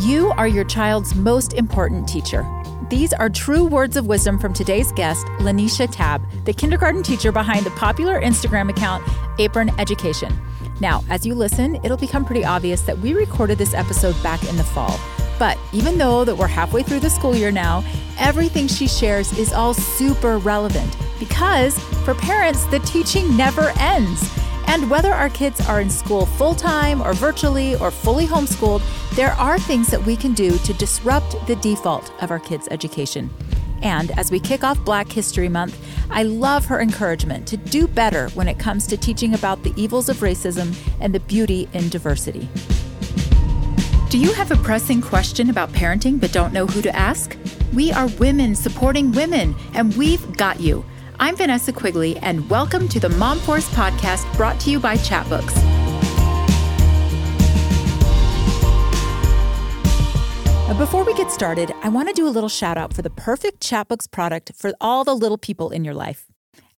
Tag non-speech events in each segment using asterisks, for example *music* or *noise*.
You are your child's most important teacher. These are true words of wisdom from today's guest, LaNesha Tabb, the kindergarten teacher behind the popular Instagram account Apron Education. Now, as you listen, it'll become pretty obvious that we recorded this episode back in the fall. But even though that we're halfway through the school year now, everything she shares is all super relevant because for parents, the teaching never ends. And whether our kids are in school full time or virtually or fully homeschooled, there are things that we can do to disrupt the default of our kids' education. And as we kick off Black History Month, I love her encouragement to do better when it comes to teaching about the evils of racism and the beauty in diversity. Do you have a pressing question about parenting but don't know who to ask? We are women supporting women, and we've got you. I'm Vanessa Quigley, and welcome to the Mom Force podcast brought to you by Chatbooks. Before we get started, I want to do a little shout out for the perfect Chatbooks product for all the little people in your life.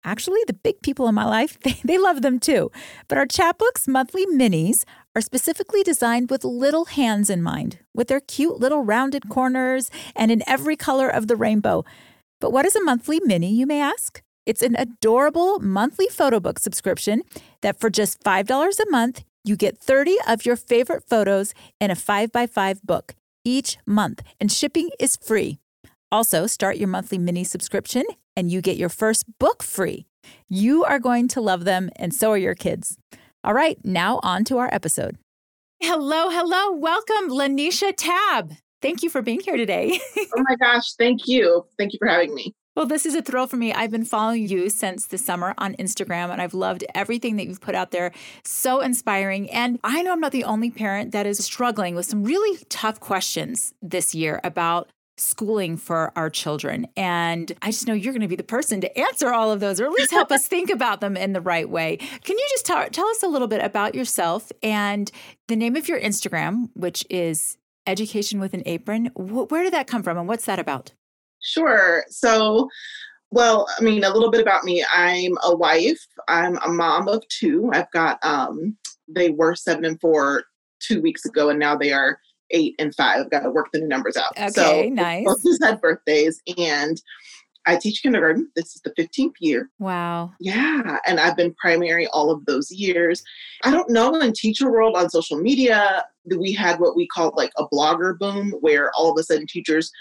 Actually, the big people in my life, *laughs* they, they love them too. But our Chatbooks monthly minis are specifically designed with little hands in mind, with their cute little rounded corners and in every color of the rainbow. But what is a monthly mini, you may ask? It's an adorable monthly photo book subscription that for just $5 a month, you get 30 of your favorite photos in a 5x5 book each month, and shipping is free. Also, start your monthly mini subscription and you get your first book free. You are going to love them, and so are your kids. All right, now on to our episode. Hello, hello. Welcome, LaNesha Tabb. Thank you for being here today. *laughs* oh my gosh, thank you. Thank you for having me. Well, this is a thrill for me. I've been following you since the summer on Instagram, and I've loved everything that you've put out there. So inspiring. And I know I'm not the only parent that is struggling with some really tough questions this year about schooling for our children. And I just know you're going to be the person to answer all of those, or at least help us think *laughs* about them in the right way. Can you just tell, tell us a little bit about yourself and the name of your Instagram, which is Education with an Apron? Where did that come from, and what's that about? Sure. So, well, I mean, a little bit about me. I'm a wife. I'm a mom of two. I've got, um, they were seven and four two weeks ago, and now they are eight and five. I've got to work the new numbers out. Okay, so nice. Both just had birthdays, and I teach kindergarten. This is the 15th year. Wow. Yeah. And I've been primary all of those years. I don't know in teacher world on social media, we had what we called like a blogger boom, where all of a sudden teachers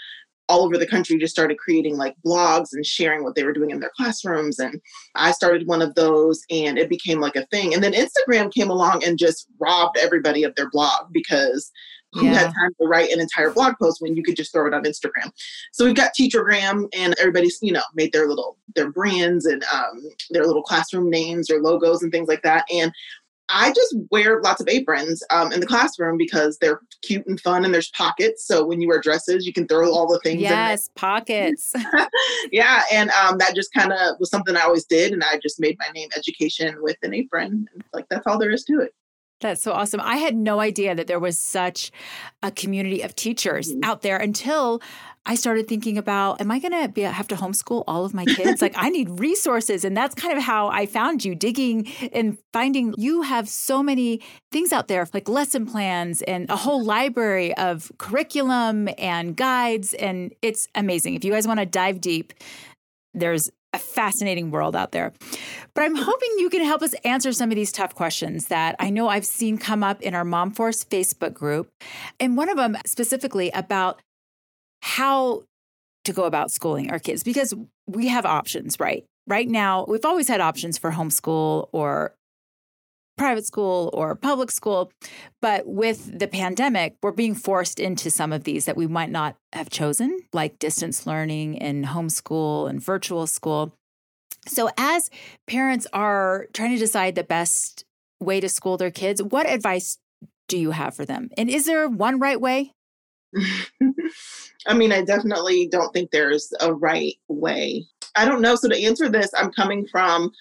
all over the country just started creating like blogs and sharing what they were doing in their classrooms. And I started one of those and it became like a thing. And then Instagram came along and just robbed everybody of their blog because who yeah. had time to write an entire blog post when you could just throw it on Instagram? So we've got Teachergram, and everybody's you know made their little their brands and um, their little classroom names or logos and things like that. And I just wear lots of aprons um, in the classroom because they're cute and fun and there's pockets. So when you wear dresses, you can throw all the things in. yes, pockets. *laughs* yeah. And um, that just kind of was something I always did. And I just made my name education with an apron. Like that's all there is to it. That's so awesome. I had no idea that there was such a community of teachers mm-hmm. out there until I started thinking about, am I going to be have to homeschool all of my kids? like I need resources, and that's kind of how I found you, digging and finding you have so many things out there, like lesson plans and a whole library of curriculum and guides, and it's amazing. If you guys want to dive deep, there's a fascinating world out there. But I'm hoping you can help us answer some of these tough questions that I know I've seen come up in our Mom Force Facebook group. And one of them specifically about how to go about schooling our kids because we have options, right? Right now, we've always had options for homeschool or private school or public school. But with the pandemic, we're being forced into some of these that we might not have chosen, like distance learning and homeschool and virtual school. So, as parents are trying to decide the best way to school their kids, what advice do you have for them? And is there one right way? *laughs* I mean, I definitely don't think there's a right way. I don't know. So, to answer this, I'm coming from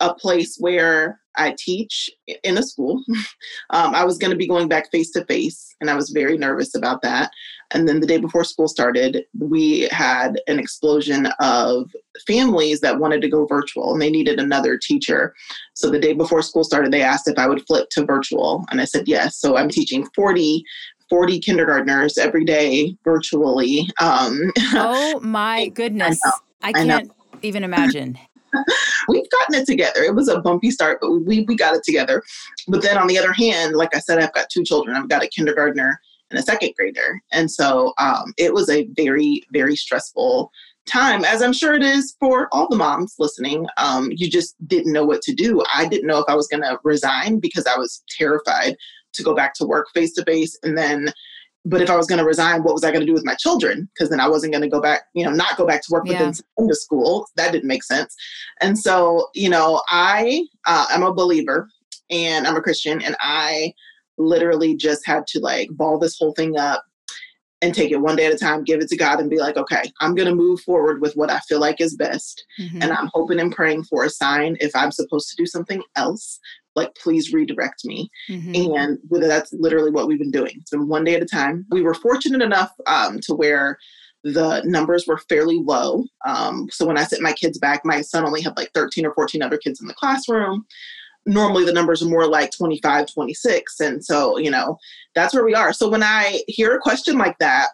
a place where I teach in a school. *laughs* um, I was going to be going back face to face, and I was very nervous about that. And then the day before school started, we had an explosion of families that wanted to go virtual and they needed another teacher. So the day before school started, they asked if I would flip to virtual, and I said yes. So I'm teaching 40 40 kindergartners every day virtually. Um, oh *laughs* my goodness. I, I can't I even imagine. *laughs* We've gotten it together. It was a bumpy start, but we, we got it together. But then on the other hand, like I said, I've got two children. I've got a kindergartner and a second grader. And so um, it was a very, very stressful time, as I'm sure it is for all the moms listening. Um, you just didn't know what to do. I didn't know if I was going to resign because I was terrified to go back to work face to face. And then, but if I was going to resign, what was I going to do with my children? Because then I wasn't going to go back, you know, not go back to work, but yeah. then into school. That didn't make sense. And so, you know, I uh, I'm a believer and I'm a Christian, and I literally just had to like ball this whole thing up and take it one day at a time, give it to God, and be like, okay, I'm going to move forward with what I feel like is best. Mm-hmm. And I'm hoping and praying for a sign if I'm supposed to do something else, like please redirect me. Mm-hmm. And that's literally what we've been doing. It's been one day at a time. We were fortunate enough um, to where the numbers were fairly low. Um, so when I sent my kids back, my son only had like 13 or 14 other kids in the classroom normally the numbers are more like 25 26 and so you know that's where we are so when i hear a question like that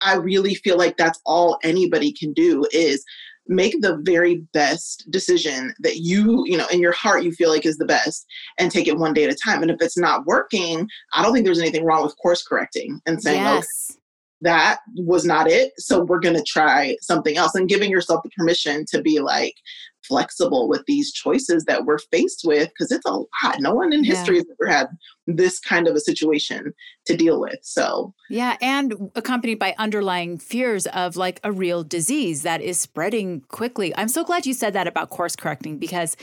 i really feel like that's all anybody can do is make the very best decision that you you know in your heart you feel like is the best and take it one day at a time and if it's not working i don't think there's anything wrong with course correcting and saying oh, yes. okay that was not it so we're going to try something else and giving yourself the permission to be like flexible with these choices that we're faced with because it's a lot. No one in yeah. history has ever had this kind of a situation to deal with. So, yeah, and accompanied by underlying fears of like a real disease that is spreading quickly. I'm so glad you said that about course correcting because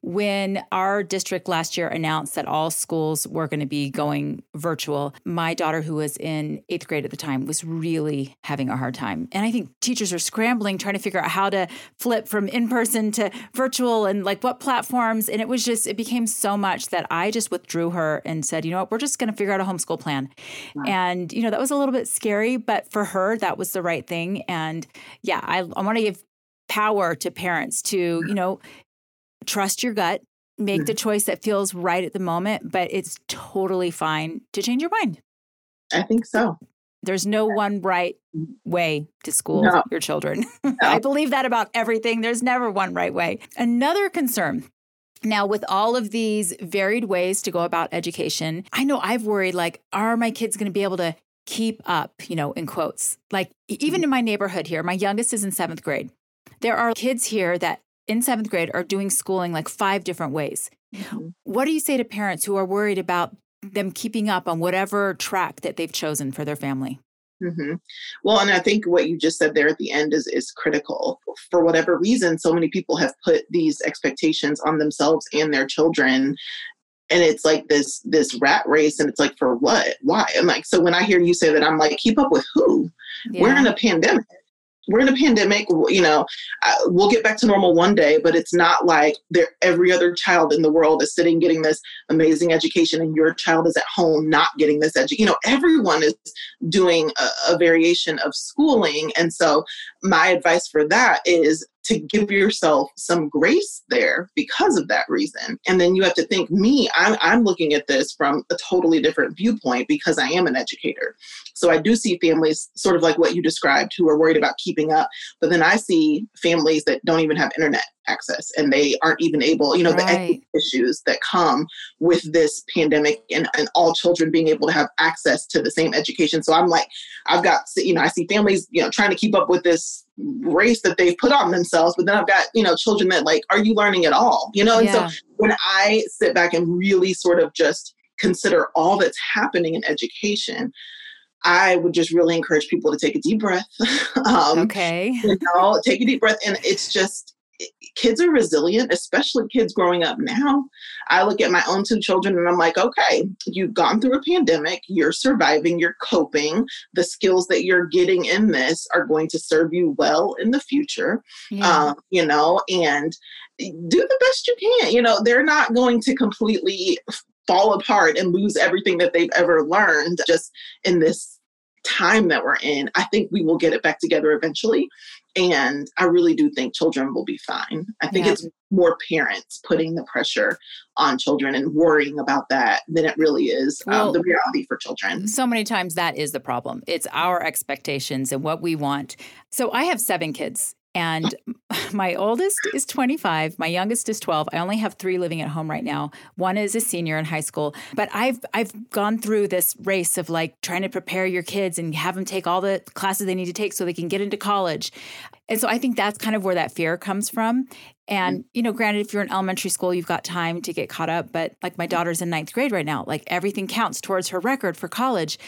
when our district last year announced that all schools were going to be going virtual, my daughter, who was in eighth grade at the time, was really having a hard time. And I think teachers are scrambling trying to figure out how to flip from in person to virtual and like what platforms. And it was just, it became so much that I just withdrew her and said, you know what, we're just going to figure out a homeschool plan. Wow. And, you know, that was a little bit scary, but for her, that was the right thing. And yeah, I, I want to give power to parents to, you know, trust your gut, make mm-hmm. the choice that feels right at the moment, but it's totally fine to change your mind. I think so. There's no one right way to school no. your children. *laughs* No. I believe that about everything. There's never one right way. Another concern now, with all of these varied ways to go about education, I know I've worried like, are my kids going to be able to keep up, you know, in quotes? Like, even in my neighborhood here, my youngest is in seventh grade. There are kids here that in seventh grade are doing schooling like five different ways. Mm-hmm. What do you say to parents who are worried about them keeping up on whatever track that they've chosen for their family? Mm-hmm. Well, and I think what you just said there at the end is is critical. For whatever reason, so many people have put these expectations on themselves and their children, and it's like this this rat race. And it's like, for what? Why? I'm like, so when I hear you say that, I'm like, keep up with who? Yeah. We're in a pandemic we're in a pandemic you know uh, we'll get back to normal one day but it's not like there every other child in the world is sitting getting this amazing education and your child is at home not getting this education you know everyone is doing a, a variation of schooling. And so my advice for that is to give yourself some grace there because of that reason. And then you have to think, me, I'm, I'm looking at this from a totally different viewpoint because I am an educator. So I do see families, sort of like what you described, who are worried about keeping up. But then I see families that don't even have internet access and they aren't even able you know right. the issues that come with this pandemic and, and all children being able to have access to the same education so i'm like i've got you know i see families you know trying to keep up with this race that they've put on themselves but then i've got you know children that like are you learning at all you know and yeah. so when i sit back and really sort of just consider all that's happening in education I would just really encourage people to take a deep breath. *laughs* um, okay. You know, take a deep breath. And it's just, kids are resilient, especially kids growing up now. I look at my own two children and I'm like, okay, you've gone through a pandemic, you're surviving, you're coping. The skills that you're getting in this are going to serve you well in the future, yeah. um, you know, and do the best you can. You know, they're not going to completely fall apart and lose everything that they've ever learned just in this time that we're in, I think we will get it back together eventually. And I really do think children will be fine. I think yeah. it's more parents putting the pressure on children and worrying about that than it really is um, well, the reality for children. So many times that is the problem. It's our expectations and what we want. So I have seven kids and *laughs* my oldest is 25, my youngest is 12. I only have 3 living at home right now. One is a senior in high school, but I've I've gone through this race of like trying to prepare your kids and have them take all the classes they need to take so they can get into college. And so I think that's kind of where that fear comes from. And, mm-hmm. you know, granted, if you're in elementary school, you've got time to get caught up. But like my daughter's in ninth grade right now, like everything counts towards her record for college.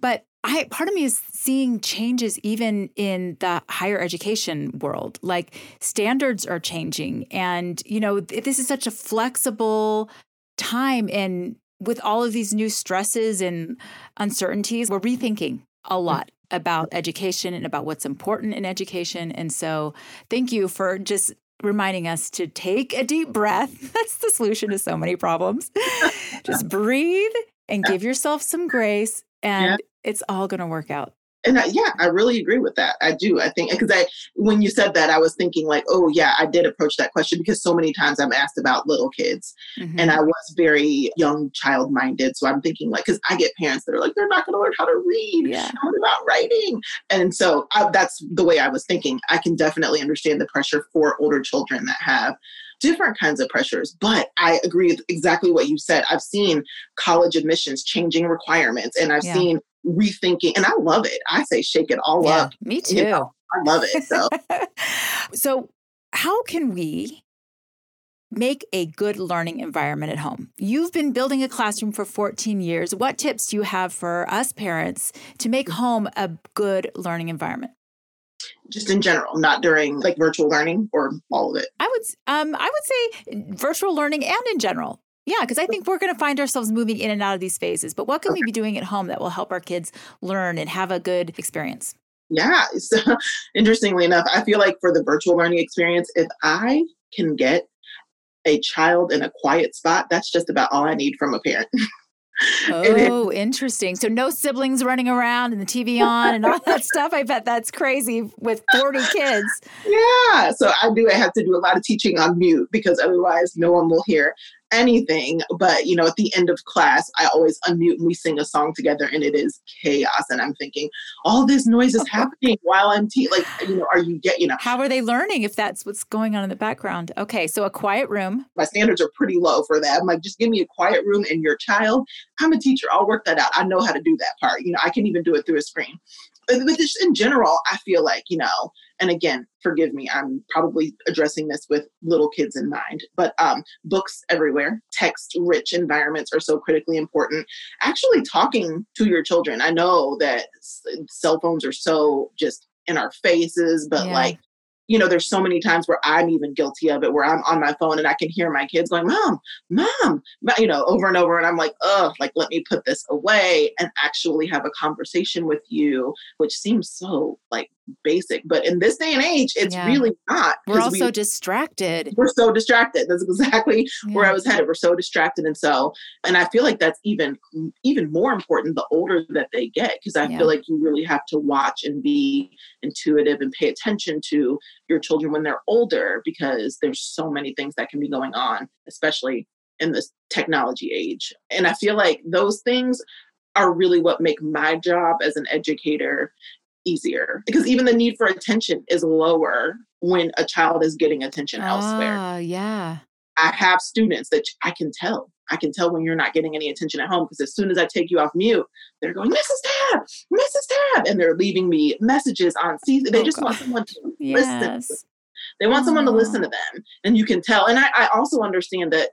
But I part of me is seeing changes even in the higher education world. Like standards are changing, and you know this is such a flexible time, and with all of these new stresses and uncertainties, we're rethinking a mm. lot about education and about what's important in education. And so, thank you for just reminding us to take a deep breath. *laughs* That's the solution to so many problems. *laughs* just breathe and give yourself some grace and it's all going to work out and I, yeah, I really agree with that. I do. I think because I, when you said that, I was thinking like, oh yeah, I did approach that question because so many times I'm asked about little kids, mm-hmm. and I was very young child minded. So I'm thinking like, because I get parents that are like, they're not going to learn how to read. Yeah. What about writing? And so I, that's the way I was thinking. I can definitely understand the pressure for older children that have different kinds of pressures. But I agree with exactly what you said. I've seen college admissions changing requirements, and I've yeah. seen rethinking, and I love it. I say shake it all yeah, up. Me too. You know, I love it. So, *laughs* so how can we make a good learning environment at home? You've been building a classroom for 14 years. What tips do you have for us parents to make home a good learning environment? just in general, not during like virtual learning or all of it? I would um I would say virtual learning and in general. Yeah, because I think we're going to find ourselves moving in and out of these phases. But what can okay. we be doing at home that will help our kids learn and have a good experience? Yeah. So, *laughs* interestingly enough, I feel like for the virtual learning experience, if I can get a child in a quiet spot, that's just about all I need from a parent. *laughs* Oh, interesting. So no siblings running around and the TV on and all that stuff. I bet that's crazy with 40 kids. Yeah. So I do I have to do a lot of teaching on mute because otherwise no one will hear anything. But, you know, at the end of class, I always unmute and we sing a song together and it is chaos. And I'm thinking, all this noise is *laughs* happening while I'm te- like, you know, are you get, you know. How are they learning if that's what's going on in the background? Okay. So a quiet room. My standards are pretty low for that. I'm like, just give me a quiet room and your child. I'm a teacher. I'll work that out. I know how to do that part. You know, I can even do it through a screen. But just in general, I feel like, you know, and again, forgive me, I'm probably addressing this with little kids in mind, but um, books everywhere, text rich environments are so critically important. Actually, talking to your children. I know that cell phones are so just in our faces, but yeah. like you know, there's so many times where I'm even guilty of it, where I'm on my phone and I can hear my kids going, Mom, Mom, you know, over and over. And I'm like, oh, like, let me put this away and actually have a conversation with you, which seems so like basic. But in this day and age, it's yeah. really not. We're also we, distracted. We're so distracted. That's *laughs* exactly yeah. where I was headed. We're so distracted. And so, and I feel like that's even even more important the older that they get, because I yeah. feel like you really have to watch and be intuitive and pay attention to your children when they're older, because there's so many things that can be going on, especially in this technology age. And I feel like those things are really what make my job as an educator easier because even the need for attention is lower when a child is getting attention oh, elsewhere. Ah, yeah. I have students that I can tell. I can tell when you're not getting any attention at home because as soon as I take you off mute, they're going, Mrs. Tabb, Mrs. Tabb, and they're leaving me messages on Seesaw. They oh, just God. want someone to yes. listen. They want oh. someone to listen to them. And you can tell. And I, I also understand that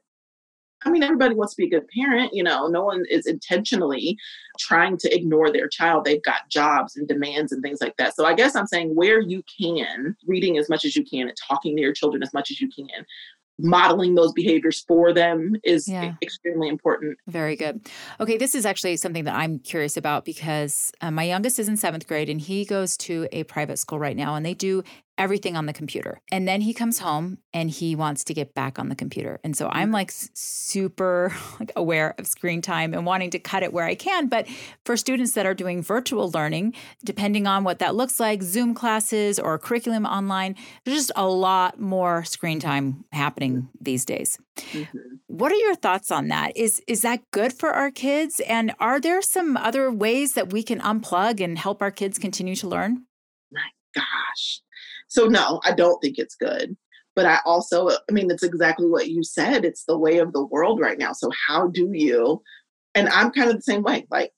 I mean, everybody wants to be a good parent. You know, no one is intentionally trying to ignore their child. They've got jobs and demands and things like that. So I guess I'm saying where you can, reading as much as you can and talking to your children as much as you can, modeling those behaviors for them is yeah. extremely important. Very good. Okay, this is actually something that I'm curious about because uh, my youngest is in seventh grade and he goes to a private school right now and they do everything on the computer. And then he comes home and he wants to get back on the computer. And so I'm like super *laughs* like aware of screen time and wanting to cut it where I can. But for students that are doing virtual learning, depending on what that looks like, Zoom classes or curriculum online, there's just a lot more screen time happening these days. Mm-hmm. What are your thoughts on that? Is is that good for our kids? And are there some other ways that we can unplug and help our kids continue to learn? My gosh. So no, I don't think it's good. But I also, I mean, it's exactly what you said. It's the way of the world right now. So how do you? And I'm kind of the same way. Like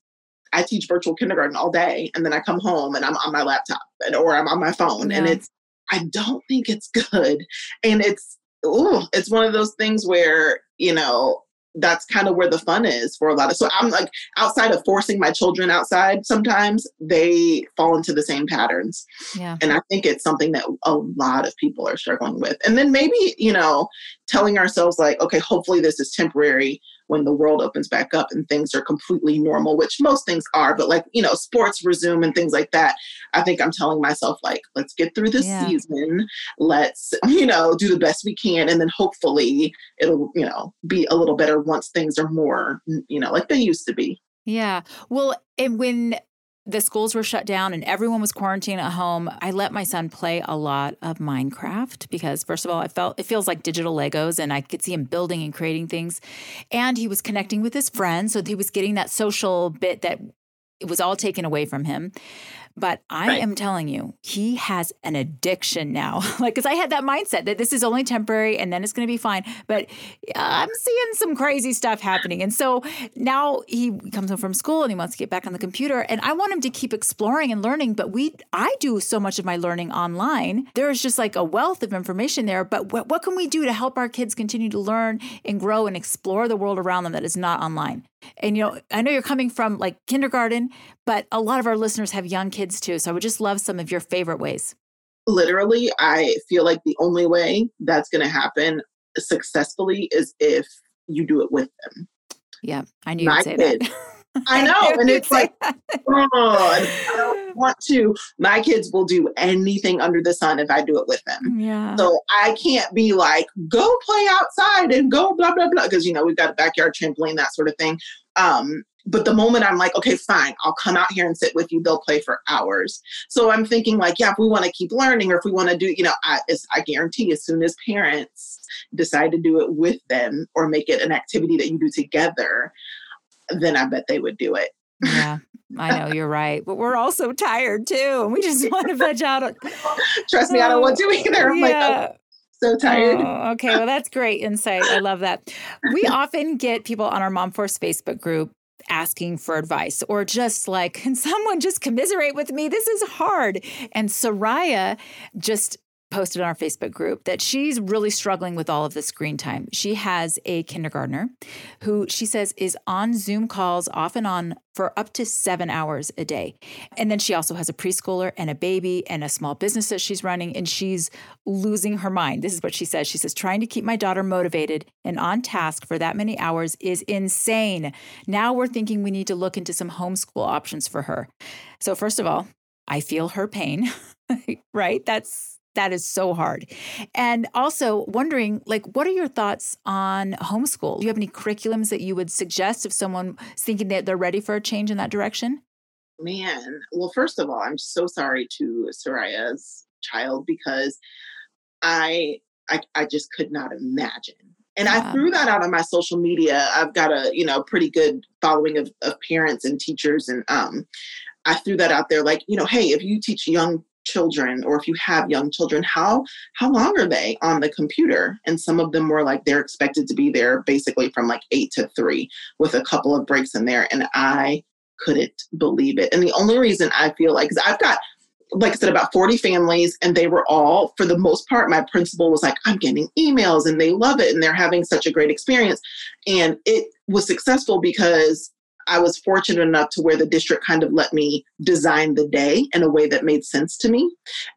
I teach virtual kindergarten all day, and then I come home and I'm on my laptop and, or I'm on my phone, yeah. and it's. I don't think it's *laughs* good, and it's ooh, it's one of those things where you know that's kind of where the fun is for a lot of so i'm like outside of forcing my children outside sometimes they fall into the same patterns. Yeah. And i think it's something that a lot of people are struggling with. And then maybe you know telling ourselves like okay hopefully this is temporary when the world opens back up and things are completely normal, which most things are, but like, you know, sports resume and things like that. I think I'm telling myself, like, let's get through this yeah. season. Let's, you know, do the best we can. And then hopefully it'll, you know, be a little better once things are more, you know, like they used to be. Yeah. Well, and when the schools were shut down and everyone was quarantined at home, I let my son play a lot of Minecraft because first of all, I felt it feels like digital Legos and I could see him building and creating things. And he was connecting with his friends, so he was getting that social bit that it was all taken away from him. But I right. am telling you, he has an addiction now. *laughs* like, because I had that mindset that this is only temporary and then it's going to be fine. But uh, I'm seeing some crazy stuff happening. And so now he comes home from school and he wants to get back on the computer. And I want him to keep exploring and learning. But we, I do so much of my learning online. There's just like a wealth of information there. But what, what can we do to help our kids continue to learn and grow and explore the world around them that is not online? And, you know, I know you're coming from like kindergarten, but a lot of our listeners have young kids too. So I would just love some of your favorite ways. Literally, I feel like the only way that's going to happen successfully is if you do it with them. Yeah, I knew you'd say that. *laughs* I know. and it's like, oh, I don't *laughs* want to. My kids will do anything under the sun if I do it with them. Mm, yeah. So I can't be like, go play outside and go blah, blah, blah. Because, you know, we've got a backyard trampoline, that sort of thing. Um, but the moment I'm like, okay, fine, I'll come out here and sit with you, they'll play for hours. So I'm thinking like, yeah, if we want to keep learning or if we want to do, you know, I, I guarantee as soon as parents decide to do it with them or make it an activity that you do together, then I bet they would do it. Yeah, I know you're right, but we're all so tired too, and we just want to *laughs* veg out. Trust me, I don't want to either. I'm yeah. like, oh, so tired. Oh, okay, well, that's great insight. I love that. We *laughs* often get people on our Mom Force Facebook group asking for advice or just like, can someone just commiserate with me? This is hard. And Soraya just posted on our Facebook group that she's really struggling with all of the screen time. She has a kindergartner who she says is on Zoom calls off and on for up to seven hours a day. And then she also has a preschooler and a baby and a small business that she's running, and she's losing her mind. This is what she says. She says, trying to keep my daughter motivated and on task for that many hours is insane. Now we're thinking we need to look into some homeschool options for her. So, first of all, I feel her pain, *laughs* right? That's that is so hard. And also wondering, like, what are your thoughts on homeschool? Do you have any curriculums that you would suggest if someone is thinking that they're ready for a change in that direction? Man, well, first of all, I'm so sorry to Soraya's child because I I, I just could not imagine. And yeah. I threw that out on my social media. I've got a, you know, pretty good following of, of parents and teachers. And um, I threw that out there like, you know, hey, if you teach young children or if you have young children how how long are they on the computer and some of them were like they're expected to be there basically from like 8 to 3 with a couple of breaks in there and i couldn't believe it and the only reason i feel like cuz i've got like I said, about 40 families, and they were all, for the most part, my principal was like, I'm getting emails and they love it and they're having such a great experience. And it was successful because I was fortunate enough to where the district kind of let me design the day in a way that made sense to me.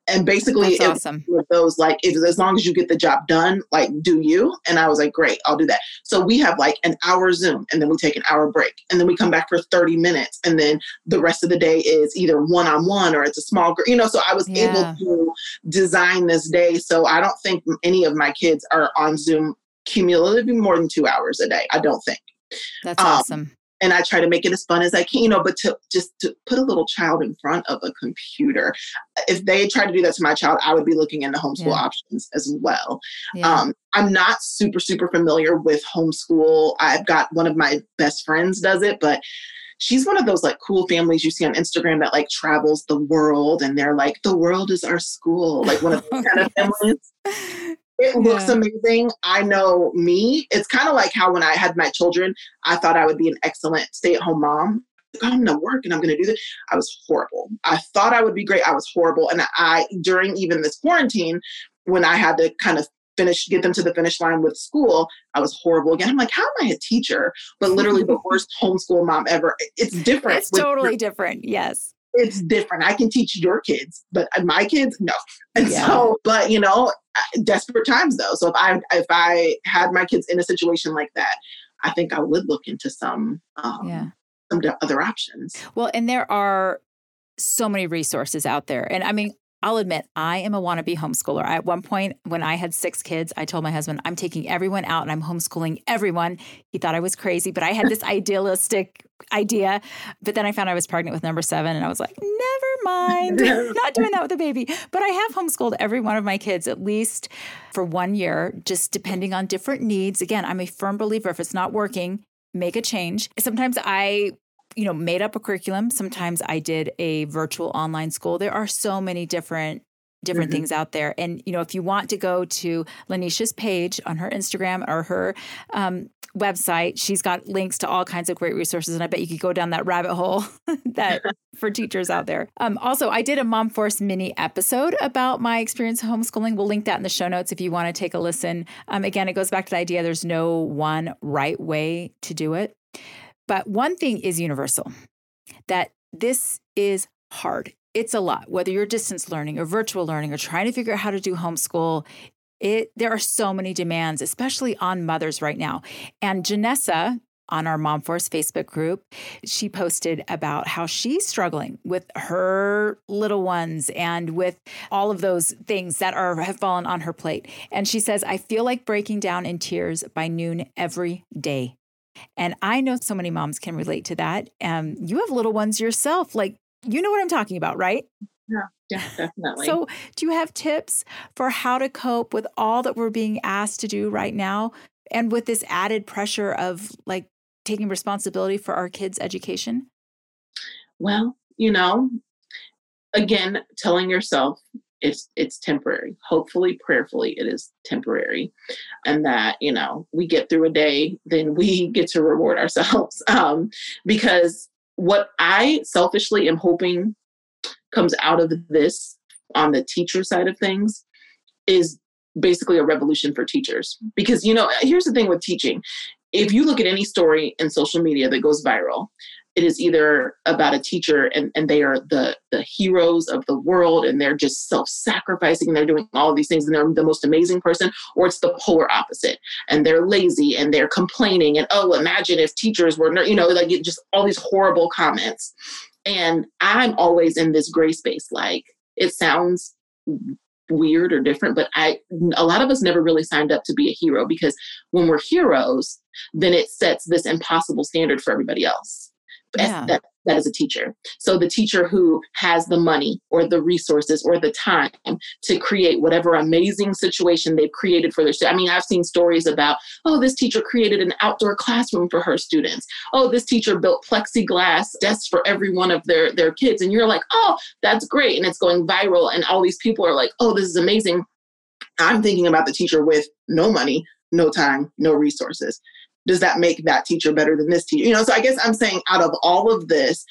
And basically, That's awesome. with those like, if, as long as you get the job done, like, do you? And I was like, great, I'll do that. So we have like an hour Zoom, and then we take an hour break, and then we come back for 30 minutes, and then the rest of the day is either one on one or it's a small group. You know, so I was Yeah. able to design this day. So I don't think any of my kids are on Zoom cumulatively more than two hours a day. I don't think That's Um, awesome. And I try to make it as fun as I can, you know, but to just to put a little child in front of a computer. If they tried to do that to my child, I would be looking into homeschool Yeah. options as well. Yeah. Um, I'm not super, super familiar with homeschool. I've got one of my best friends does it, but she's one of those like cool families you see on Instagram that like travels the world and they're like, the world is our school. Like one of those *laughs* kind of families. It looks Yeah. amazing. I know me. It's kind of like how when I had my children, I thought I would be an excellent stay at home mom. Like, "Oh, I'm going to work and I'm going to do this. I was horrible. I thought I would be great. I was horrible. And I, during even this quarantine, when I had to kind of finish, get them to the finish line with school, I was horrible again. I'm like, how am I a teacher? But literally the *laughs* worst homeschool mom ever. It's different. it's totally different. Yes. It's different. I can teach your kids, but my kids, no. *laughs* And Yeah. so, but you know, desperate times though. So if I if I had my kids in a situation like that, I think I would look into some um, Yeah. some other options. Well, and there are so many resources out there. And I mean, I'll admit, I am a wannabe homeschooler. At one point, when I had six kids, I told my husband, I'm taking everyone out and I'm homeschooling everyone. He thought I was crazy, but I had this *laughs* idealistic idea. But then I found I was pregnant with number seven, and I was like, never mind, *laughs* not doing that with a baby. But I have homeschooled every one of my kids at least for one year, just depending on different needs. Again, I'm a firm believer if it's not working, make a change. Sometimes I you know, made up a curriculum. Sometimes I did a virtual online school. There are so many different different Mhm. things out there. And you know, if you want to go to LaNesha's page on her Instagram or her um, website, she's got links to all kinds of great resources. And I bet you could go down that rabbit hole *laughs* that *laughs* for teachers out there. Um, also, I did a Mom Force mini episode about my experience homeschooling. We'll link that in the show notes if you want to take a listen. Um, again, it goes back to the idea there's no one right way to do it. But one thing is universal that this is hard. It's a lot, whether you're distance learning or virtual learning or trying to figure out how to do homeschool. It there are so many demands, especially on mothers right now. And Janessa on our Mom Force Facebook group, she posted about how she's struggling with her little ones and with all of those things that are have fallen on her plate. And she says, I feel like breaking down in tears by noon every day. And I know so many moms can relate to that. Um, you have little ones yourself. Like, you know what I'm talking about, right? Yeah, yeah, definitely. So, do you have tips for how to cope with all that we're being asked to do right now and with this added pressure of like taking responsibility for our kids' education? well, you know, again, telling yourself it's it's temporary. Hopefully, prayerfully, it is temporary, and that you know we get through a day, then we *laughs* get to reward ourselves. *laughs* Um, because what I selfishly am hoping comes out of this on the teacher side of things is basically a revolution for teachers. Because you know, here's the thing with teaching: if you look at any story in social media that goes viral, it is either about a teacher and, and they are the the heroes of the world and they're just self-sacrificing and they're doing all these things and they're the most amazing person or it's the polar opposite. And they're lazy and they're complaining and oh imagine if teachers were ner-" you know like just all these horrible comments. And i'm always in this gray space like it sounds weird or different but i a lot of us never really signed up to be a hero because when we're heroes then it sets this impossible standard for everybody else Yeah. that, that is a teacher. So the teacher who has the money or the resources or the time to create whatever amazing situation they've created for their students. I mean, I've seen stories about, oh, this teacher created an outdoor classroom for her students. Oh, this teacher built plexiglass desks for every one of their, their kids. And you're like, oh, that's great. And it's going viral. And all these people are like, oh, this is amazing. I'm thinking about the teacher with no money, no time, no resources does that make that teacher better than this teacher? You know, so I guess I'm saying out of all of this,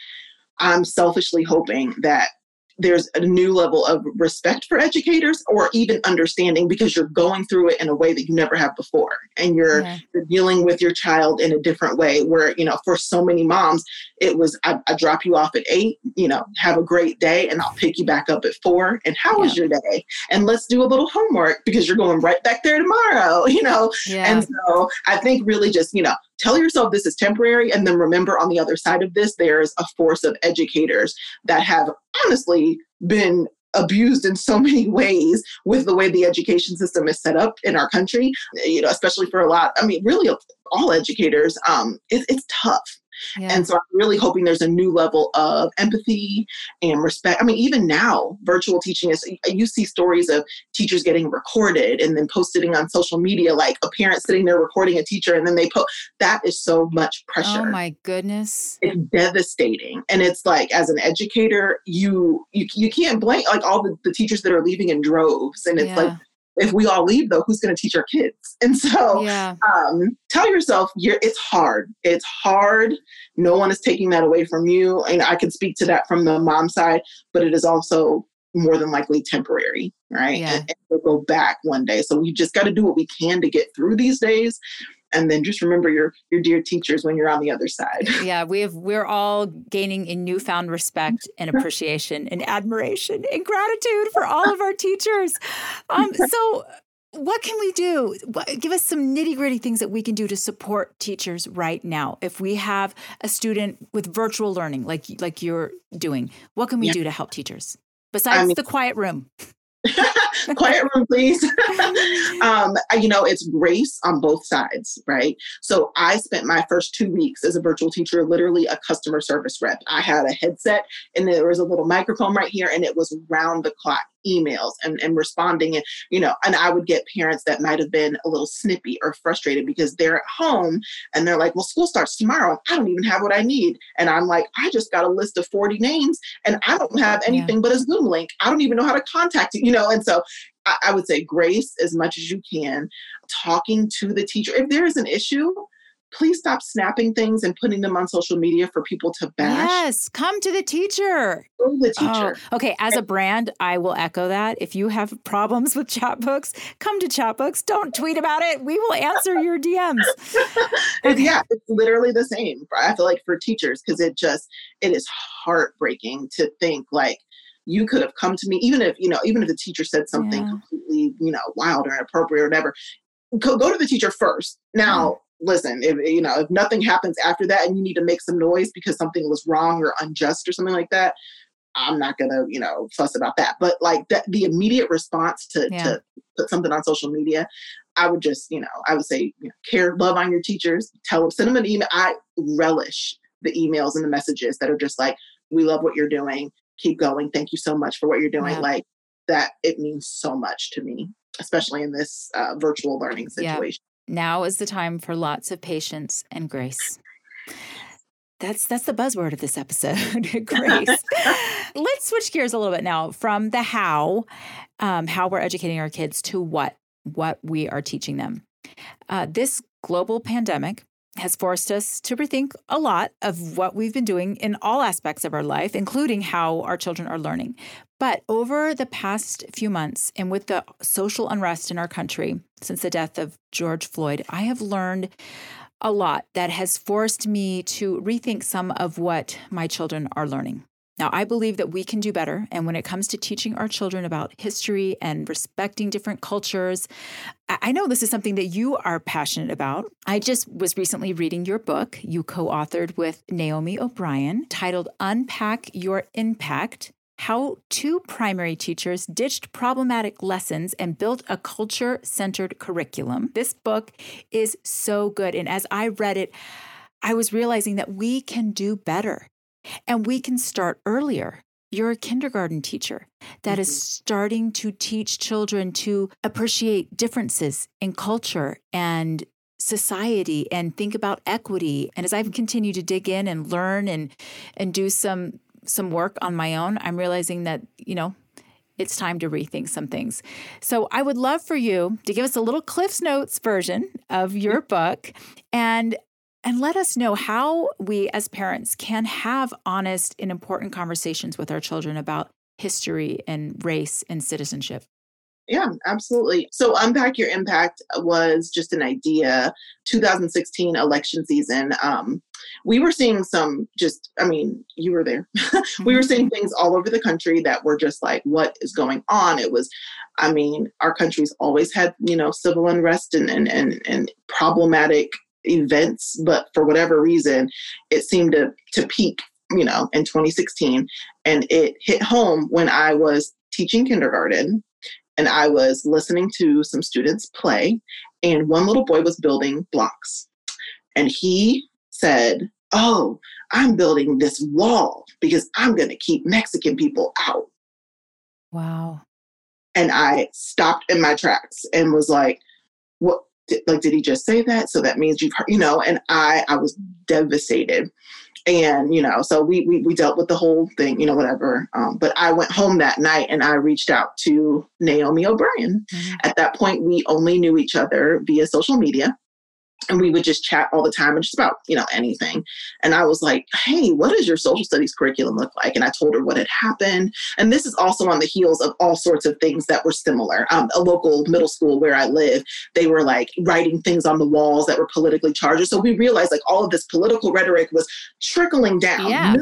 I'm selfishly hoping that there's a new level of respect for educators or even understanding because you're going through it in a way that you never have before and you're, yeah. you're dealing with your child in a different way where you know for so many moms it was I, I, drop you off at eight you know have a great day and i'll pick you back up at four and how yeah. was your day and let's do a little homework because you're going right back there tomorrow *laughs* you know yeah. and so i think really just you know tell yourself this is temporary and then remember on the other side of this there's a force of educators that have honestly been abused in so *laughs* many ways with the way the education system is set up in our country you know especially for a lot i mean really all educators um it, it's tough yeah. And so I'm really hoping there's a new level of empathy and respect. I mean, even now, virtual teaching is, you see stories of teachers getting recorded and then posting on social media, like a parent sitting there recording a teacher and then they post. That is so much oh pressure. Oh my goodness. It's devastating. And it's like, as an educator, you, you, you can't blame like all the, the teachers that are leaving in droves. And it's yeah. like, if we all leave though who's going to teach our kids? And so yeah. um, tell yourself you're, it's hard. It's hard. No one is taking that away from you and i can speak to that from the mom side but it is also more than likely temporary right? Yeah. and, and we'll go back one day. So we just got to do what we can to get through these days and then just remember your your dear teachers when you're on the other side *laughs* yeah we have we're all gaining a newfound respect *laughs* and appreciation and admiration and gratitude for all of our teachers um, *laughs* so what can we do? Give us some nitty gritty things that we can do to support teachers right now. If we have a student with virtual learning, like like you're doing, what can we yeah. do to help teachers besides I mean, the quiet room? *laughs* quiet room please. *laughs* Um, you know it's grace on both sides right? So i spent my first two weeks as a virtual teacher literally a customer service rep. I had a headset and there was a little microphone right here and it was round the clock emails and, and responding and you know and i would get parents that might have been a little snippy or frustrated because they're at home and they're like well school starts tomorrow. I don't even have what i need. And i'm like i just got a list of 40 names and i don't have anything yeah. but a zoom link. I don't even know how to contact you you know? And so I, I would say grace as much as you can. Talking to the teacher if there is an issue please stop snapping things and putting them on social media for people to bash. Yes, come to the teacher. Go to the oh, teacher. Oh, okay, as a brand, I will echo that. If you have problems with chatbooks, come to chatbooks. Don't tweet about it. We will answer your DMs. *laughs* okay. Yeah, it's literally the same. I feel like for teachers because it just it is heartbreaking to think like you could have come to me even if you know even if the teacher said something yeah. completely you know wild or inappropriate or whatever go, go to the teacher first now listen, if you know, if nothing happens after that and you need to make some noise because something was wrong or unjust or something like that, I'm not gonna, you know, fuss about that. But like that, the immediate response to yeah. to put something on social media, I would just, you know, I would say, you know, care, love on your teachers, tell them, send them an email. I relish the emails and the messages that are just like, we love what you're doing, keep going, thank you so much for what you're doing. Yeah. Like that, it means so much to me, especially in this uh, virtual learning situation. Now is the time for lots of patience and grace. That's that's the buzzword of this episode, *laughs* *laughs* grace. Let's switch gears a little bit now from the how, um, how we're educating our kids, to what what we are teaching them. Uh, this global pandemic has forced us to rethink a lot of what we've been doing in all aspects of our life, including how our children are learning. But over the past few months, and with the social unrest in our country since the death of George Floyd, I have learned a lot that has forced me to rethink some of what my children are learning. Now, I believe that we can do better. And when it comes to teaching our children about history and respecting different cultures, I know this is something that you are passionate about. I just was recently reading your book you co authored with Naomi O'Brien titled Unpack Your Impact how two primary teachers ditched problematic lessons and built a culture centered curriculum. This book is so good. And as I read it, I was realizing that we can do better. And we can start earlier. You're a kindergarten teacher that mm-hmm. is starting to teach children to appreciate differences in culture and society and think about equity. And as I've continued to dig in and learn and and do some some work on my own, I'm realizing that, you know, it's time to rethink some things. So I would love for you to give us a little Cliff's Notes version of your book and and let us know how we as parents can have honest and important conversations with our children about history and race and citizenship. Yeah, absolutely. So, Unpack Your Impact was just an idea. 2016 election season, um, we were seeing some just, I mean, you were there. *laughs* we were mm-hmm. seeing things all over the country that were just like, what is going on? It was, I mean, our country's always had, you know, civil unrest and, and, and, and problematic events, but for whatever reason, it seemed to, to peak, you know, in 2016. And it hit home when I was teaching kindergarten and I was listening to some students play, and one little boy was building blocks. And he said, Oh, I'm building this wall because I'm going to keep Mexican people out. Wow. And I stopped in my tracks and was like, What? Like, did he just say that? So that means you've heard, you know, and I, I was devastated and you know so we, we we dealt with the whole thing you know whatever um, but i went home that night and i reached out to naomi o'brien mm-hmm. at that point we only knew each other via social media and we would just chat all the time and just about you know anything. And i was like hey what does your social studies curriculum look like? And i told her what had happened. And this is also on the heels of all sorts of things that were similar. Um, a local middle school where i live they were like writing things on the walls that were politically charged. So we realized like all of this political rhetoric was trickling down. Yeah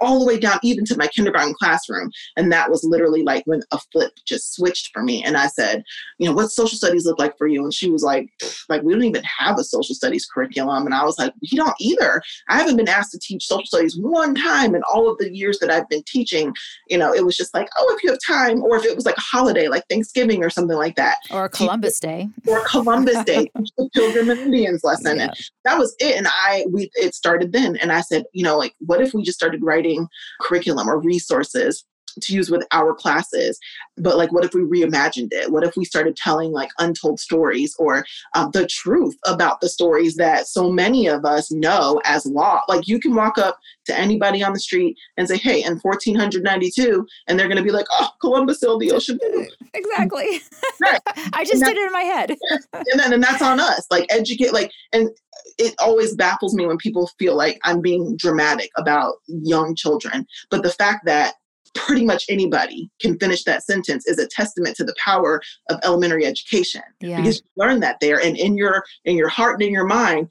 all the way down even to my kindergarten classroom. And that was literally like when a flip just switched for me. And I said, you know, what social studies look like for you? And she was like, like, we don't even have a social studies curriculum. And I was like, we don't either. I haven't been asked to teach social studies one time in all of the years that I've been teaching. You know, it was just like, oh, if you have time, or if it was like a holiday, like Thanksgiving or something like that. Or Columbus Day. *laughs* Or Columbus Day, *laughs* the Pilgrim and Indians lesson. Yeah. And that was it. And I, we, it started then. And I said, you know, like, what if we just started started writing curriculum or resources to use with our classes. But like what if we reimagined it? What if we started telling like untold stories or um, the truth about the stories that so many of us know as law? Like you can walk up to anybody on the street and say hey in 1492 and they're going to be like oh columbus sailed the ocean. Blue *laughs* exactly. Right. *laughs* i just did it in my head. *laughs* And then and that's on us. Like educate like and it always baffles me when people feel like I'm being dramatic about young children. But the fact that pretty much anybody can finish that sentence is a testament to the power of elementary education yeah. because you learn that there and in your in your heart and in your mind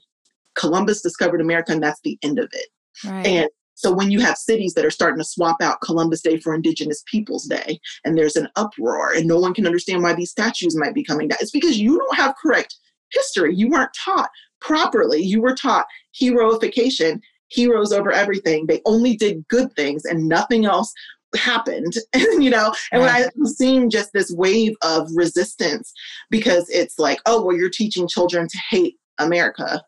columbus discovered america and that's the end of it right. and so when you have cities that are starting to swap out Columbus Day for Indigenous Peoples Day, and there's an uproar, and no one can understand why these statues might be coming down, it's because you don't have correct history. You weren't taught properly. You were taught heroification, heroes over everything. They only did good things and nothing else happened *laughs* you know and when i'm seeing just this wave of resistance because it's like oh well you're teaching children to hate america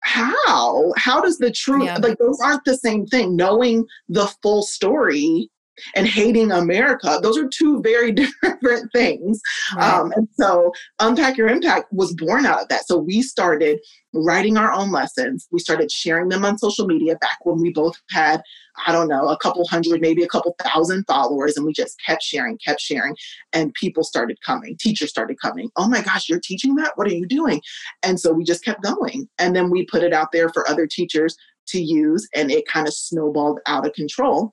how how does the truth yeah. like those aren't the same thing knowing the full story and hating America. Those are two very *laughs* different things. Right. Um, and so Unpack Your Impact was born out of that. So we started writing our own lessons. We started sharing them on social media back when we both had, I don't know, a couple hundred, maybe a couple thousand followers. And we just kept sharing, kept sharing. And people started coming. Teachers started coming. Oh my gosh, you're teaching that? What are you doing? And so we just kept going. And then we put it out there for other teachers to use. And it kind of snowballed out of control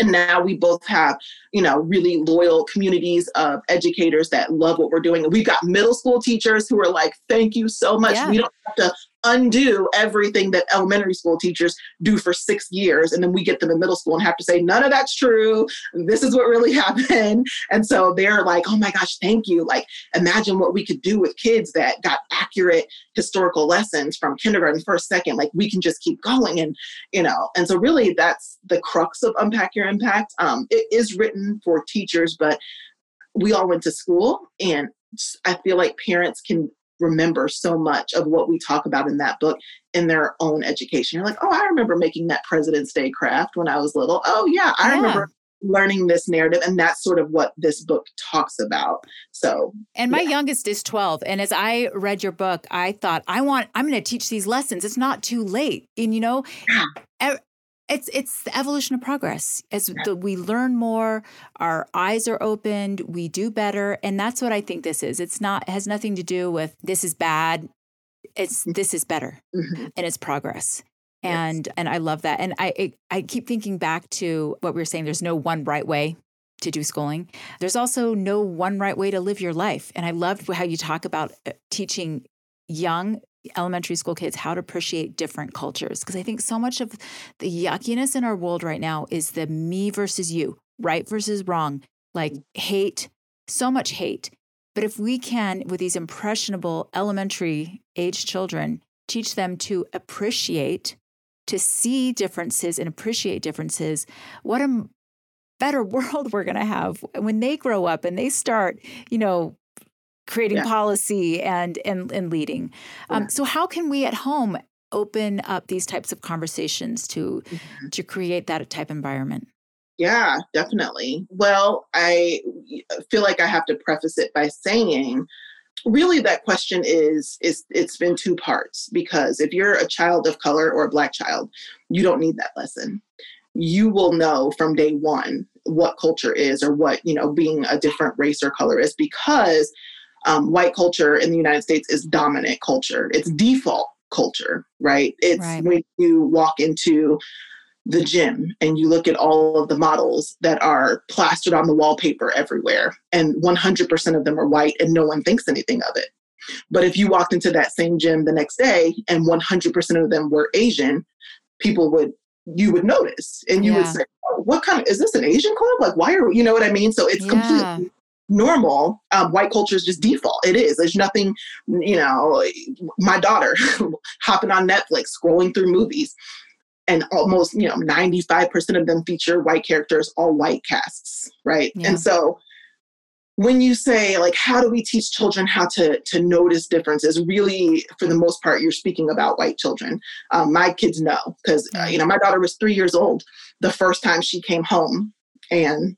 and now we both have you know really loyal communities of educators that love what we're doing and we've got middle school teachers who are like thank you so much yeah. we don't have to undo everything that elementary school teachers do for six years. And then we get them in middle school and have to say, none of that's true. This is what really *laughs* happened. And so they're like, oh my gosh, thank you. Like, imagine what we could do with kids that got accurate historical lessons from kindergarten, first, second. Like, we can just keep going. And, you know, and so really that's the crux of Unpack Your Impact. Um, it is written for teachers, but we all went to school and I feel like parents can remember so much of what we talk about in that book in their own education. You're like, oh, I remember making that President's Day craft when I was little. Oh, yeah, I yeah. remember learning this narrative and that's sort of what this book talks about so and my yeah. youngest is 12 and as i read your book i thought i want i'm going to teach these lessons it's not too late and you know yeah it's it's the evolution of progress as the, we learn more our eyes are opened we do better and that's what i think this is it's not it has nothing to do with this is bad it's this is better mm-hmm. and it's progress and yes. and i love that and i I keep thinking back to what we were saying there's no one right way to do schooling. There's also no one right way to live your life. And I loved how you talk about uh, teaching young elementary school kids how to appreciate different cultures. Because I think so much of the yuckiness in our world right now is the me versus you, right versus wrong, like mm. hate, so much hate. But if we can, with these impressionable elementary age children, teach them to appreciate, to see differences and appreciate differences, what a better *laughs* world we're going to have when they grow up and they start, you know, creating yeah. policy and and and leading. Um, So how can we at home open up these types of conversations to mm-hmm. to create that type environment? Yeah, definitely. Well, I feel like I have to preface it by saying really that question is is it's been two parts because if you're a child of color or a black child, you don't need that lesson. You will know from day 1 what culture is or what, you know, being a different race or color is because um, white culture in the United States is dominant culture. It's default culture, right? It's right. when you walk into the gym and you look at all of the models that are plastered on the wallpaper everywhere, and 100% of them are white and no one thinks anything of it. But if you walked into that same gym the next day and 100% of them were Asian, people would you would notice and you yeah. would say oh, what kind of is this an asian club like why are you know what i mean so it's yeah. completely normal um, white culture is just default. It is. There's nothing you know my daughter *laughs* hopping on netflix scrolling through movies and almost you know 95% of them feature white characters all white casts right? Yeah. and so when you say like how do we teach children how to to notice differences? Really for the most part you're speaking about white children. Um, my kids know because uh, you know my daughter was three years old the first time she came home and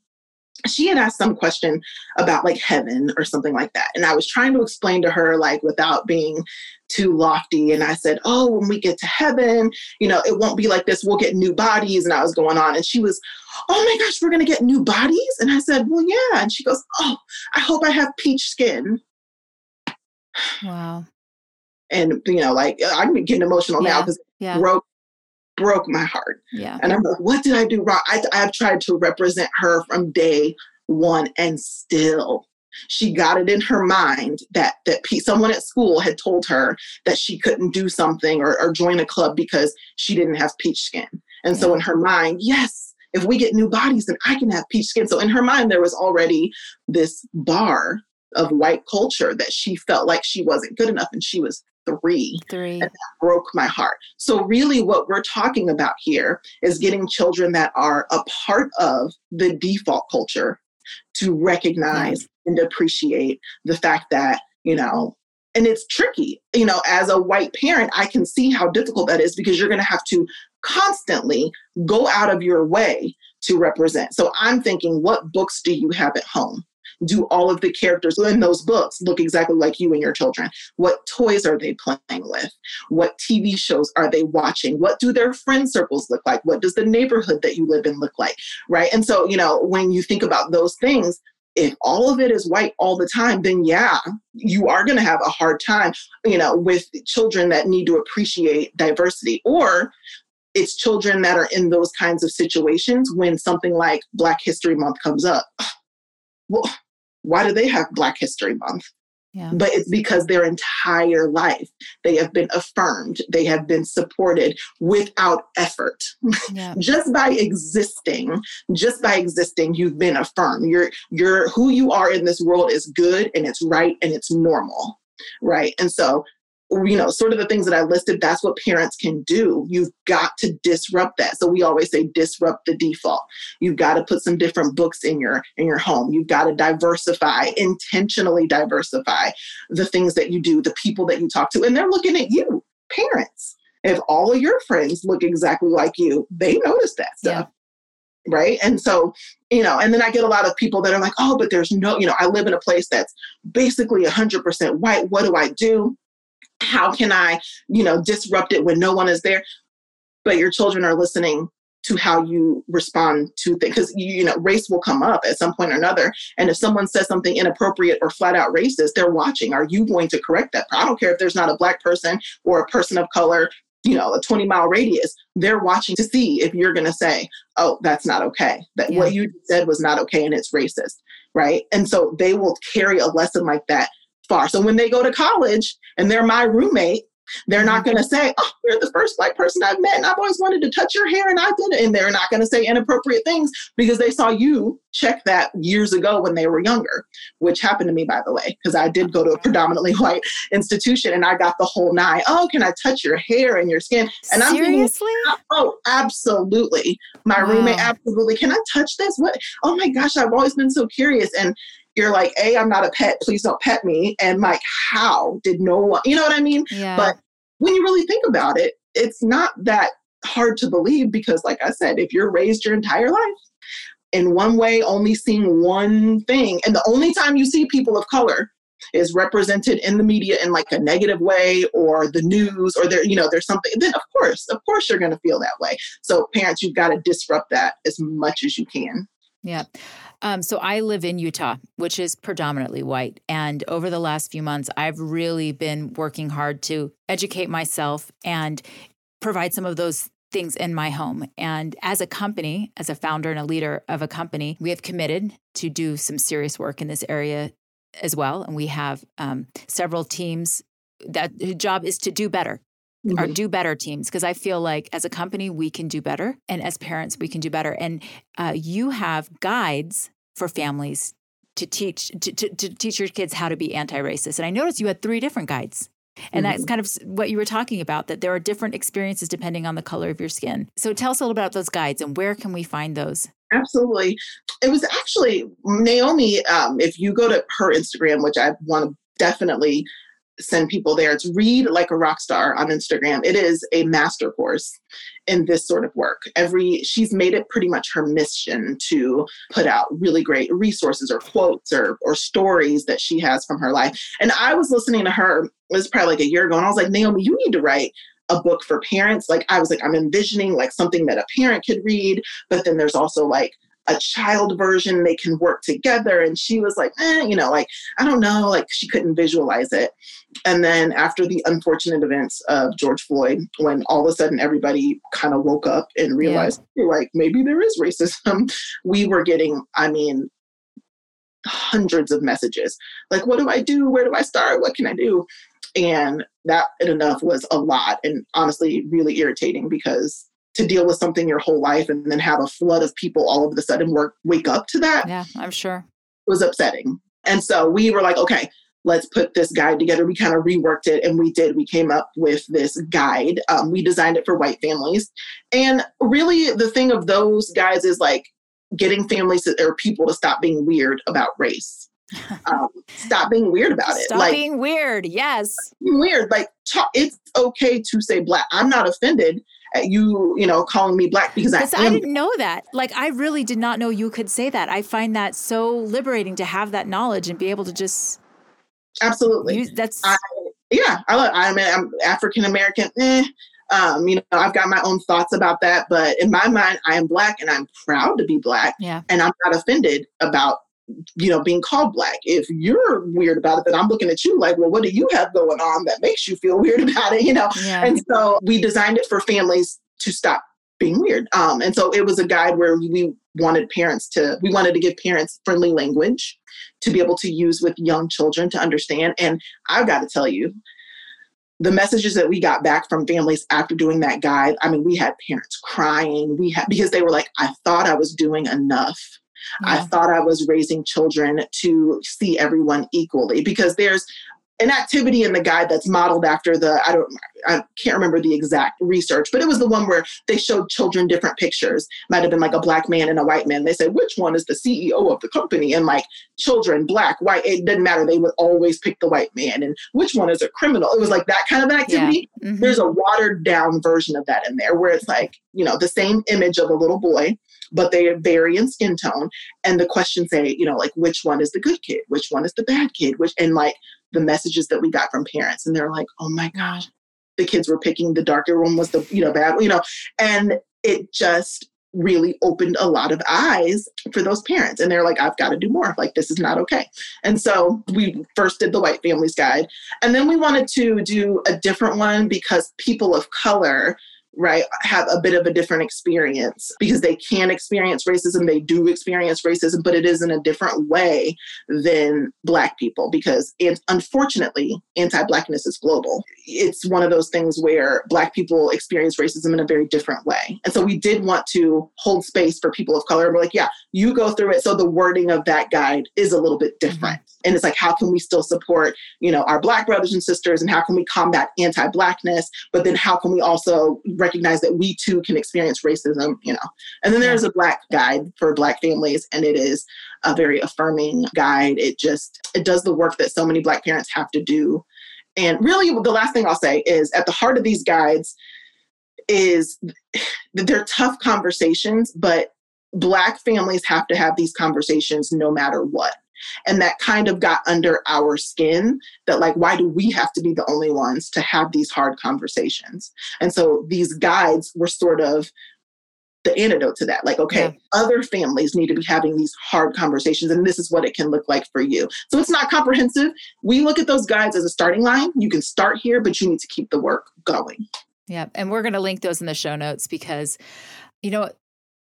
she had asked some question about like heaven or something like that. And I was trying to explain to her, like, without being too lofty. And I said, Oh, when we get to heaven, you know, it won't be like this. We'll get new bodies. And I was going on. And she was, Oh my gosh, we're going to get new bodies? And I said, Well, yeah. And she goes, Oh, I hope I have peach skin. Wow. And, you know, like I'm getting emotional yeah. now because yeah. broke broke my heart. Yeah. And I'm like, what did I do wrong? I, I've tried to represent her from day one and still she got it in her mind that that someone at school had told her that she couldn't do something or, or join a club because she didn't have peach skin and yeah. so in her mind yes if we get new bodies then i can have peach skin so in her mind there was already this bar of white culture that she felt like she wasn't good enough and she was three. Three. And that broke my heart. So, really, what we're talking about here is getting children that are a part of the default culture to recognize and appreciate the fact that, you know, and it's tricky. You know, as a white parent, I can see how difficult that is because you're going to have to constantly go out of your way to represent. So I'm thinking, what books do you have at home? Do all of the characters in those books look exactly like you and your children? What toys are they playing with? What TV shows are they watching? What do their friend circles look like? What does the neighborhood that you live in look like? Right. And so, you know, when you think about those things, if all of it is white all the time, then yeah, you are going to have a hard time, you know, with children that need to appreciate diversity. Or it's children that are in those kinds of situations when something like Black History Month comes up. Well, why do they have Black History Month? Yeah. But it's because their entire life they have been affirmed, they have been supported without effort. *laughs* Yeah. just by existing, just by existing, you've been affirmed. You're you're who you are in this world is good and it's right and it's normal. Right. And so you know, sort of the things that I listed, that's what parents can do. You've got to disrupt that. So we always say disrupt the default. You've got to put some different books in your in your home. You've got to diversify, intentionally diversify the things that you do, the people that you talk to, and they're looking at you, parents. If all of your friends look exactly like you, they notice that stuff. Yeah right and so you know and then i get a lot of people that are like oh but there's no you know i live in a place that's basically 100% white what do i do how can I, you know, disrupt it when no one is there? But your children are listening to how you respond to things because you know race will come up at some point or another and if someone says something inappropriate or flat out racist they're watching are you going to correct that i don't care if there's not a black person or a person of color you know, a 20 mile radius, they're watching to see if you're going to say, oh, that's not okay. That yeah. what you said was not okay and it's racist. Right. And so they will carry a lesson like that far. So when they go to college and they're my roommate, they're not mm-hmm. going to say, "Oh, you're the first black person I've met, and I've always wanted to touch your hair, and I did it." And they're not going to say inappropriate things because they saw you check that years ago when they were younger, which happened to me, by the way, because I did go to a predominantly *laughs* white institution, and I got the whole nine. Oh, can I touch your hair and your skin? And I'm seriously, thinking, oh, absolutely. My wow. roommate, absolutely. Can I touch this? What? Oh my gosh, I've always been so curious, and you're like, A, I'm not a pet, please don't pet me. And like, how did no one, you know what I mean? Yeah. But when you really think about it, it's not that hard to believe because, like I said, if you're raised your entire life in one way, only seeing one thing, and the only time you see people of color is represented in the media in like a negative way or the news or there you know there's something then of course of course you're going to feel that way so parents you've got to disrupt that as much as you can yeah um, so I live in Utah, which is predominantly white. And over the last few months, I've really been working hard to educate myself and provide some of those things in my home. And as a company, as a founder and a leader of a company, we have committed to do some serious work in this area as well. And we have um, several teams that whose job is to do better mm-hmm. our do better teams because I feel like as a company we can do better, and as parents we can do better. And uh, you have guides for families to teach to, to, to, teach your kids how to be anti-racist. And I noticed you had three different guides. And mm-hmm. that's kind of what you were talking about, that there are different experiences depending on the color of your skin. So tell us a little about those guides and where can we find those? Absolutely. It was actually Naomi, um, if you go to her Instagram, which I want to definitely send people there. It's Read Like a Rock Star on Instagram. It is a master course in this sort of work. Every she's made it pretty much her mission to put out really great resources or quotes or or stories that she has from her life. And I was listening to her, it was probably like a year ago, and I was like, Naomi, you need to write a book for parents. Like I was like, I'm envisioning like something that a parent could read, but then there's also like a child version they can work together. And she was like eh, you know like i don't know like she couldn't visualize it. And then after the unfortunate events of george floyd when all of a sudden everybody kind of woke up and realized yeah. like maybe there is racism *laughs* we were getting i mean hundreds of messages. Like what do i do? Where do i start? What can i do? And that enough was a lot and honestly really irritating because to deal with something your whole life and then have a flood of people all of a sudden work wake up to that. Yeah, I'm sure. It was upsetting. And so we were like, okay, let's put this guide together. We kind of reworked it and we did. We came up with this guide. Um, we designed it for white families. And really, the thing of those guys is like getting families to, or people to stop being weird about race. *laughs* Um, stop being weird about it. Stop like, being weird. Yes. Weird. Like, it's okay to say black. I'm not offended you, you know, calling me black because I am. I didn't know that. Like, I really did not know you could say that. I find that so liberating to have that knowledge and be able to just. Absolutely. Use, that's. I, yeah, I, I mean, I'm African American. Eh, um, you know, I've got my own thoughts about that, but in my mind, I am black and I'm proud to be black. Yeah. And I'm not offended about you know, being called black. If you're weird about it, then I'm looking at you like, well, what do you have going on that makes you feel *laughs* weird about it? You know? Yeah. And so we designed it for families to stop being weird. Um, and so it was a guide where we wanted parents to, we wanted to give parents friendly language to be able to use with young children to understand. And I've got to tell you, the messages that we got back from families after doing that guide, I mean, we had parents crying. We had because they were like, I thought I was doing enough yeah. I thought I was raising children to see everyone equally because there's an activity in the guide that's modeled after the I don't I can't remember the exact research, but it was the one where they showed children different pictures. Might have been like a black man and a white man. They said which one is the CEO of the company, and like children, black, white, it didn't matter. They would always pick the white man, and which one is a criminal. It was like that kind of activity. Yeah. Mm-hmm. There's a watered down version of that in there where it's like you know the same image of a little boy but they vary in skin tone. And the questions say, you know, like which one is the good kid, which one is the bad kid, which and like the messages that we got from parents, and they're like, oh my gosh, the kids were picking the darker one was the you know bad, you know, and it just really opened a lot of eyes for those parents. And they're like, I've got to do more. Like, this is not okay. And so we first did the White Families Guide. And then we wanted to do a different one because people of color right, have a bit of a different experience because they can experience racism, they do experience racism, but it is in a different way than Black people because unfortunately, anti Blackness is global. It's one of those things where Black people experience racism in a very different way. And so we did want to hold space for people of color. And we're like, yeah, you go through it. So the wording of that guide is a little bit different. Mm-hmm. And it's like, how can we still support, you know, our Black brothers and sisters and how can we combat anti Blackness? But then how can we also recognize that we too can experience racism, you know. And then there's a black guide for black families and it is a very affirming guide. It just it does the work that so many black parents have to do. And really the last thing I'll say is at the heart of these guides is that *sighs* they're tough conversations, but black families have to have these conversations no matter what and that kind of got under our skin that like why do we have to be the only ones to have these hard conversations? And so these guides were sort of the antidote to that like okay yeah. other families need to be having these hard conversations and this is what it can look like for you. So it's not comprehensive. We look at those guides as a starting line. You can start here but you need to keep the work going. Yeah and we're going to link those in the show notes because you know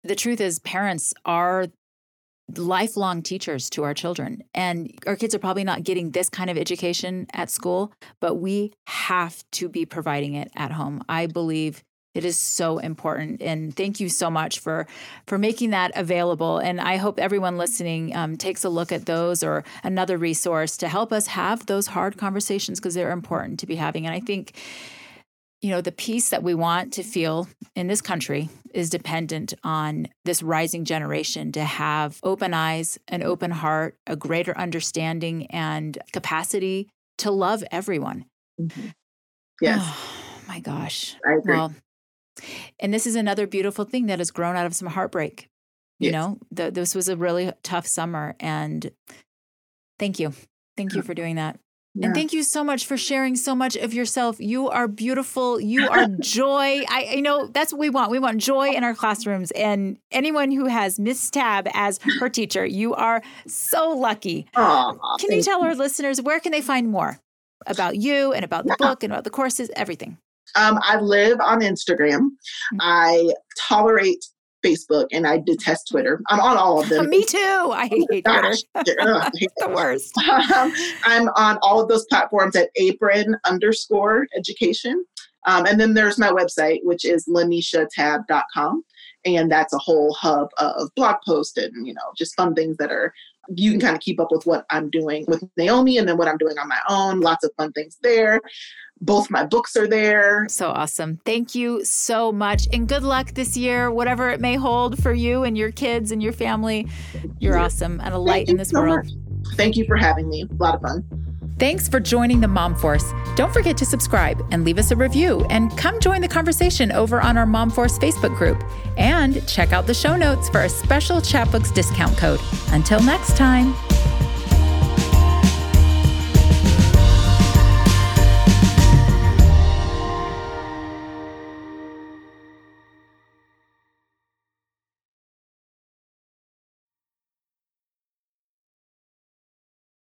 the truth is parents are lifelong teachers to our children. And our kids are probably not getting this kind of education at school, but we have to be providing it at home. I believe it is so important and thank you so much for for making that available and i hope everyone listening um, takes a look at those or another resource to help us have those hard conversations because they're important to be having and i think you know, the peace that we want to feel in this country is dependent on this rising generation to have open eyes, an open heart, a greater understanding, and capacity to love everyone. Mm-hmm. *sighs* Yes. Oh, my gosh. I agree. Well, and this is another beautiful thing that has grown out of some heartbreak. You yes. know, the, this was a really tough summer. And thank you. Thank you for doing that. Yeah. And thank you so much for sharing so much of yourself. You are beautiful. You are *laughs* joy. I, I, know that's what we want. We want joy in our classrooms. And anyone who has Miss Tabb as her teacher, you are so lucky. Aww, can you tell you. our listeners where can they find more about you and about the yeah. book and about the courses, everything? Um, I live on Instagram. Mm-hmm. I tolerate Facebook and I detest Twitter. I'm on all of *laughs* them. Me too. I *laughs* hate Twitter. *laughs* the worst. Um, I'm on all of those platforms at apron underscore education. Um, and then there's my website, which is laneshatabb.com. And that's a whole hub of blog posts and, you know, just fun things that are you can kind of keep up with what I'm doing with Naomi and then what I'm doing on my own. Lots of fun things there. Both my books are there. So awesome. Thank you so much. And good luck this year, whatever it may hold for you and your kids and your family. You're awesome and a light in this so world. Much. Thank you for having me. A lot of fun. Thanks for joining the Mom Force. Don't forget to subscribe and leave us a review and come join the conversation over on our Mom Force Facebook group. And check out the show notes for a special Chatbooks discount code. Until next time.